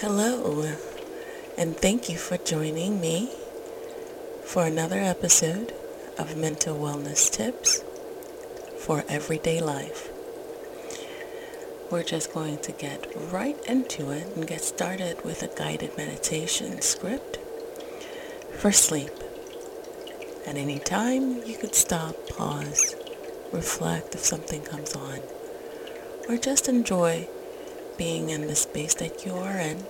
Hello, and thank you for joining me for another episode of Mental Wellness Tips for Everyday Life. We're just going to get right into it and get started with a guided meditation script for sleep. At any time, you could stop, pause, reflect if something comes on, or just enjoy being in the space that you are in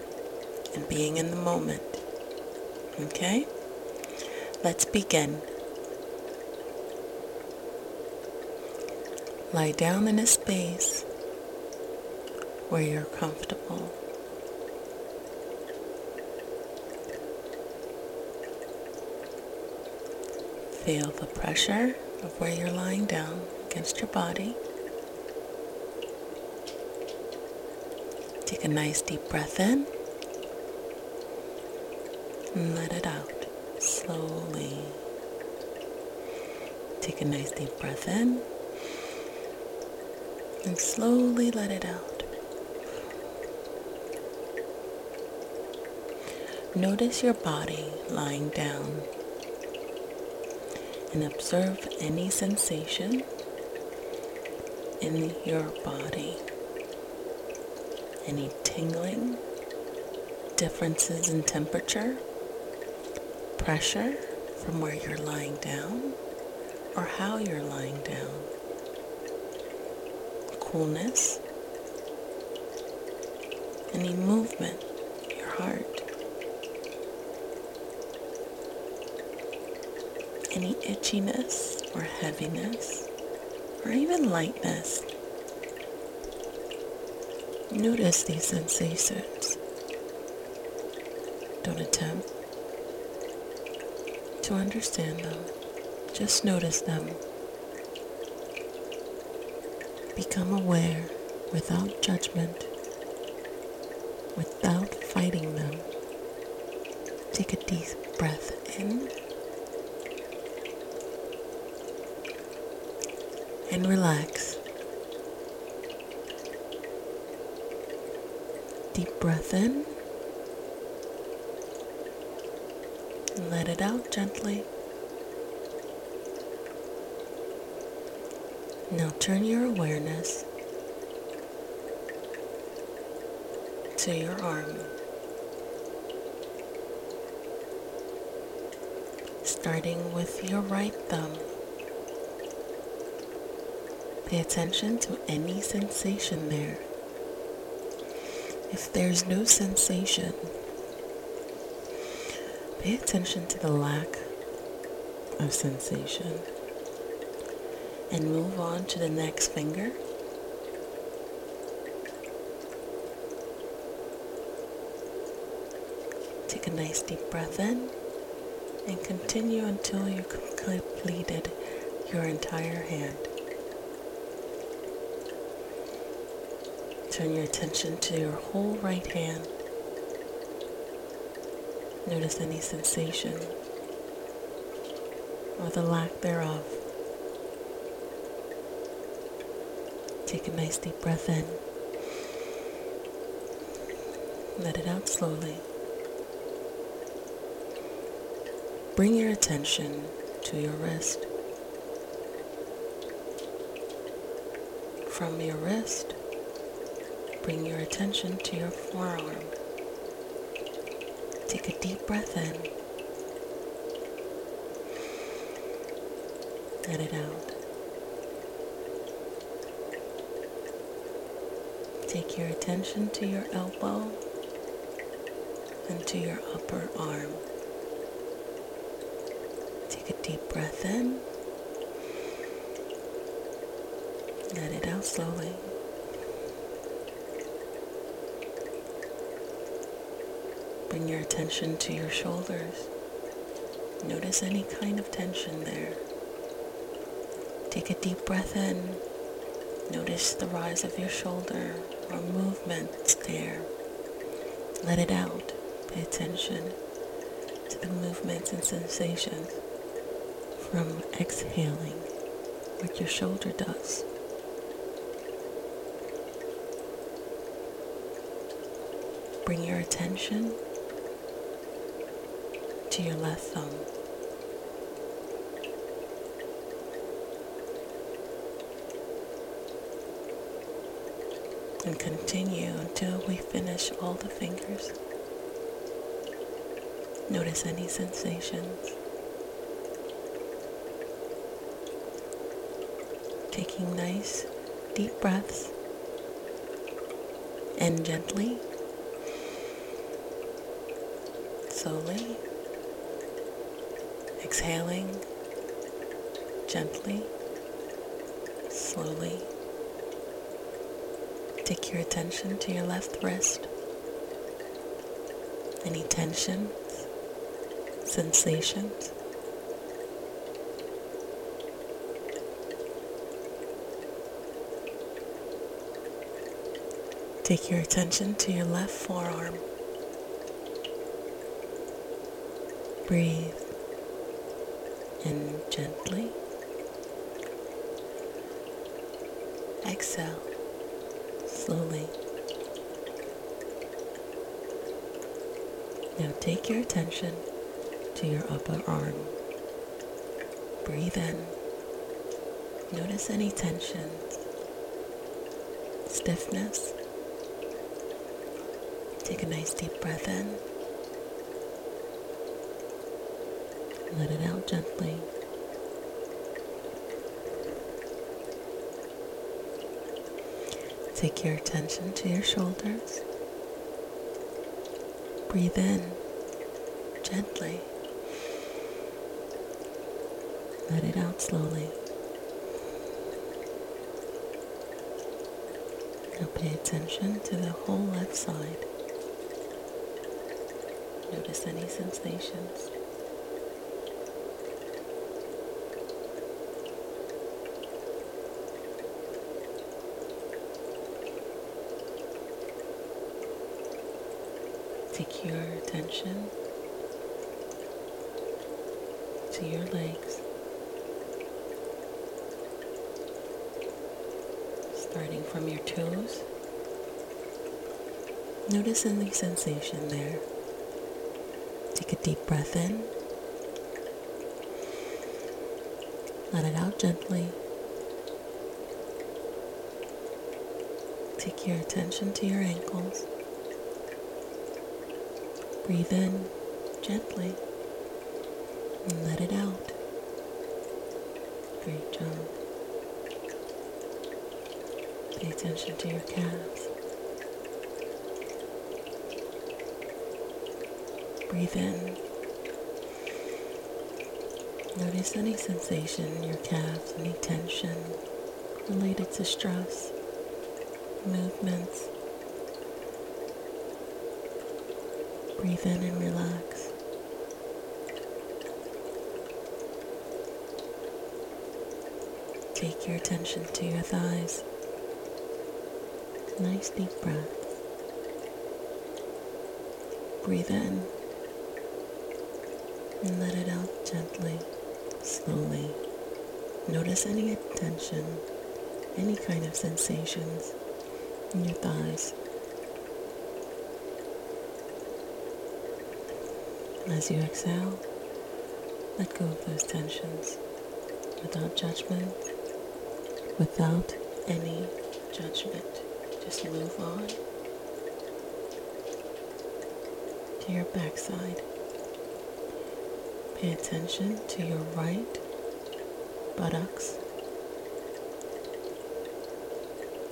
and being in the moment. Okay? Let's begin. Lie down in a space where you're comfortable. Feel the pressure of where you're lying down against your body. Take a nice deep breath in and let it out slowly. Take a nice deep breath in and slowly let it out. Notice your body lying down and observe any sensation in your body any tingling, differences in temperature, pressure from where you're lying down or how you're lying down, coolness, any movement, your heart, any itchiness or heaviness or even lightness Notice these sensations. Don't attempt to understand them. Just notice them. Become aware without judgment, without fighting them. Take a deep breath in and relax. Deep breath in. And let it out gently. Now turn your awareness to your arm. Starting with your right thumb. Pay attention to any sensation there. If there's no sensation, pay attention to the lack of sensation and move on to the next finger. Take a nice deep breath in and continue until you've completed your entire hand. Turn your attention to your whole right hand. Notice any sensation or the lack thereof. Take a nice deep breath in. Let it out slowly. Bring your attention to your wrist. From your wrist, bring your attention to your forearm. Take a deep breath in. Let it out. Take your attention to your elbow and to your upper arm. Take a deep breath in. Let it out slowly. Bring your attention to your shoulders. Notice any kind of tension there. Take a deep breath in. Notice the rise of your shoulder or movements there. Let it out. Pay attention to the movements and sensations from exhaling what your shoulder does. bring your attention to your left thumb. And continue until we finish all the fingers. Notice any sensations. Taking nice deep breaths and gently, slowly, exhaling gently, slowly. Take your attention to your left wrist. Any tensions, sensations. Take your attention to your left forearm. Breathe in gently. Exhale slowly. Now take your attention to your upper arm. Breathe in. Notice any tensions, stiffness. Take a nice deep breath in. Let it out gently. Take your attention to your shoulders. Breathe in gently. Let it out slowly. Now pay attention to the whole left side. Notice any sensations. Take your attention to your legs, starting from your toes. Notice any sensation there. Take a deep breath in. Let it out gently. Take your attention to your ankles. Breathe in gently and let it out. Great job. Pay attention to your calves. Breathe in. Notice any sensation in your calves, any tension related to stress, movements. Breathe in and relax. Take your attention to your thighs. Nice deep breath. Breathe in and let it out gently, slowly. Notice any tension, any kind of sensations in your thighs. As you exhale, let go of those tensions without judgment, without any judgment. Just move on to your backside. Pay attention to your right buttocks.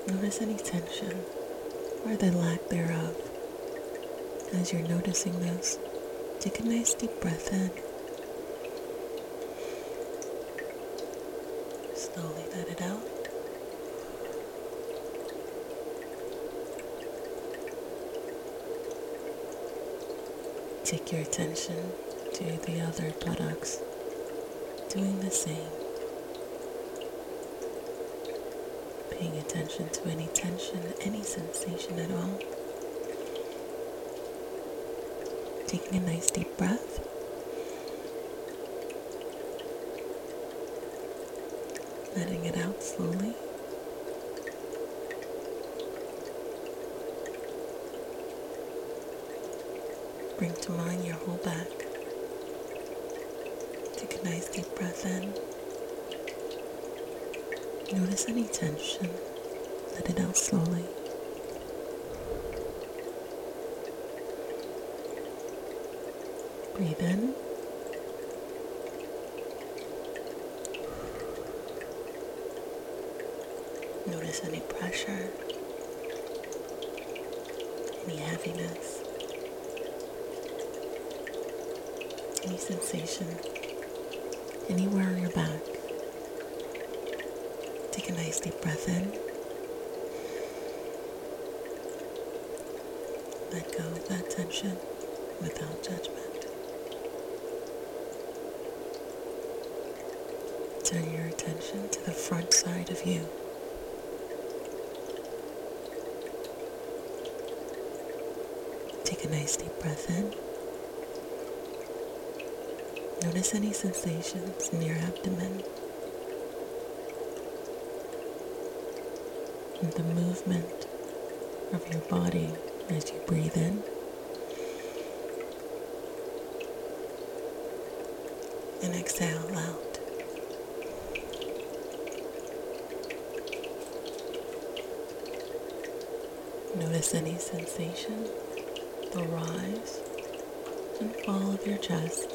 Notice any tension or the lack thereof as you're noticing this. Take a nice deep breath in. Slowly let it out. Take your attention to the other buttocks, doing the same. Paying attention to any tension, any sensation at all. Taking a nice deep breath. Letting it out slowly. Bring to mind your whole back. Take a nice deep breath in. Notice any tension. Let it out slowly. Breathe in. Notice any pressure, any heaviness, any sensation anywhere on your back. Take a nice deep breath in. Let go of that tension without judgment. Turn your attention to the front side of you. Take a nice deep breath in. Notice any sensations in your abdomen and the movement of your body as you breathe in and exhale out. Notice any sensation, the rise and fall of your chest,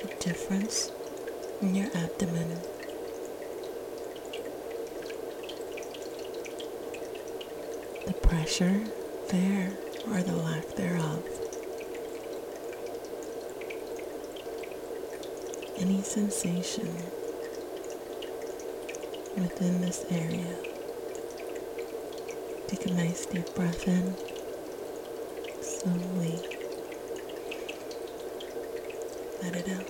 the difference in your abdomen, the pressure there or the lack thereof. Any sensation within this area. Take a nice deep breath in, slowly let it out.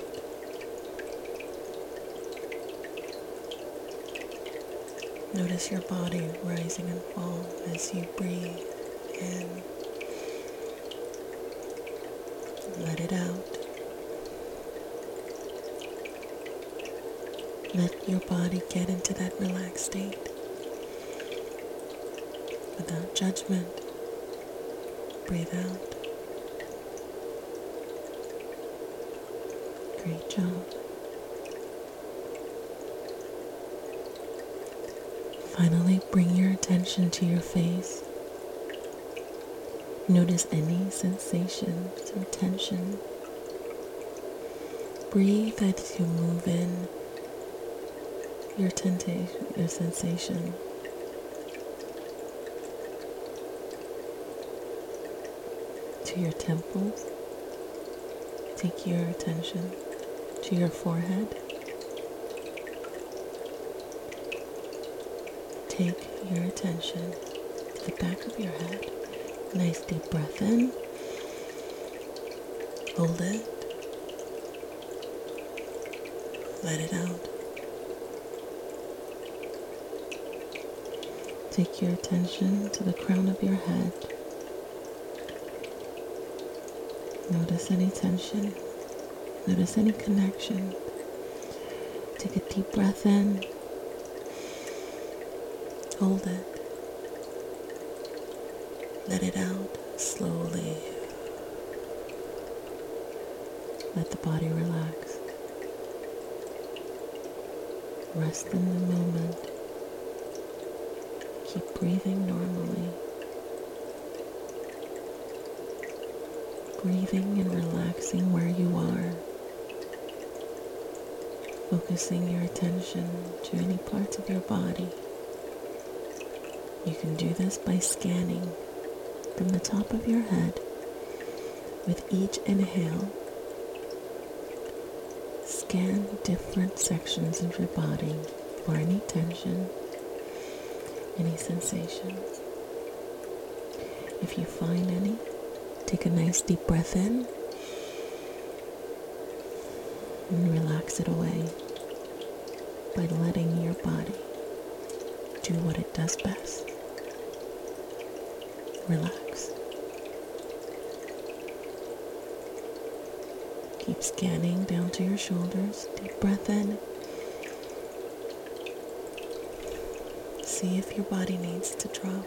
Notice your body rising and fall as you breathe in. Let it out. Let your body get into that relaxed state without judgment. Breathe out. Great job. Finally, bring your attention to your face. Notice any sensations or tension. Breathe as you move in your temptation, your sensation. To your temples, take your attention to your forehead. Take your attention to the back of your head. Nice deep breath in. Hold it. Let it out. Take your attention to the crown of your head. Notice any tension. Notice any connection. Take a deep breath in. Hold it. Let it out slowly. Let the body relax. Rest in the moment. Keep breathing normally. Breathing and relaxing where you are. Focusing your attention to any parts of your body. You can do this by scanning from the top of your head with each inhale. Scan different sections of your body for any tension, any sensations. If you find any, take a nice deep breath in and relax it away by letting your body do what it does best. Relax. Keep scanning down to your shoulders. Deep breath in. See if your body needs to drop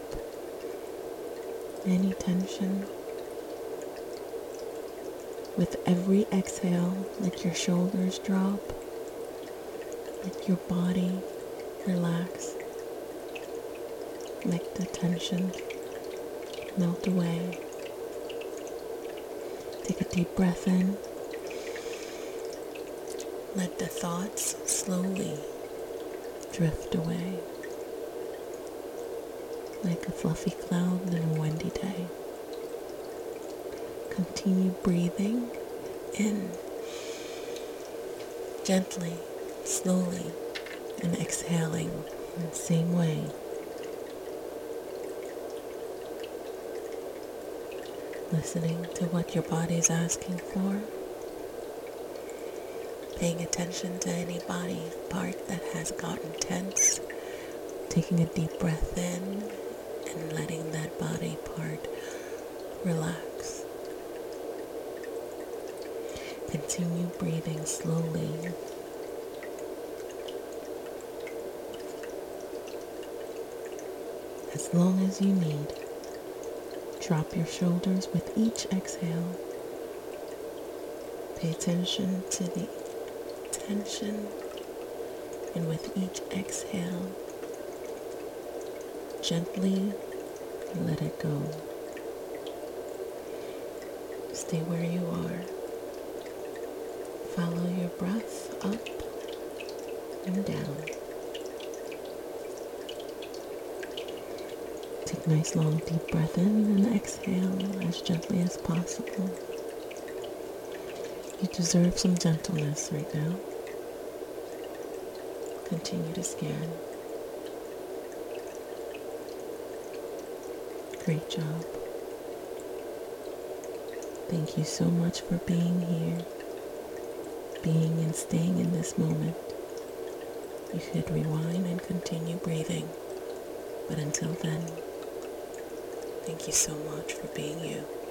any tension With every exhale, let your shoulders drop. Let your body relax. Let the tension melt away. Take a deep breath in. Let the thoughts slowly drift away like a fluffy cloud in a windy day. Continue breathing in gently, slowly, and exhaling in the same way. Listening to what your body is asking for. Paying attention to any body part that has gotten tense. Taking a deep breath in and letting that body part relax. Continue breathing slowly. As long as you need, drop your shoulders with each exhale. Pay attention to the tension, and with each exhale, gently let it go. Stay where you are. Follow your breath up and down. Take a nice long deep breath in and exhale as gently as possible. You deserve some gentleness right now. Continue to scan. Great job. Thank you so much for being here, being and staying in this moment. You should rewind and continue breathing, but until then, thank you so much for being you.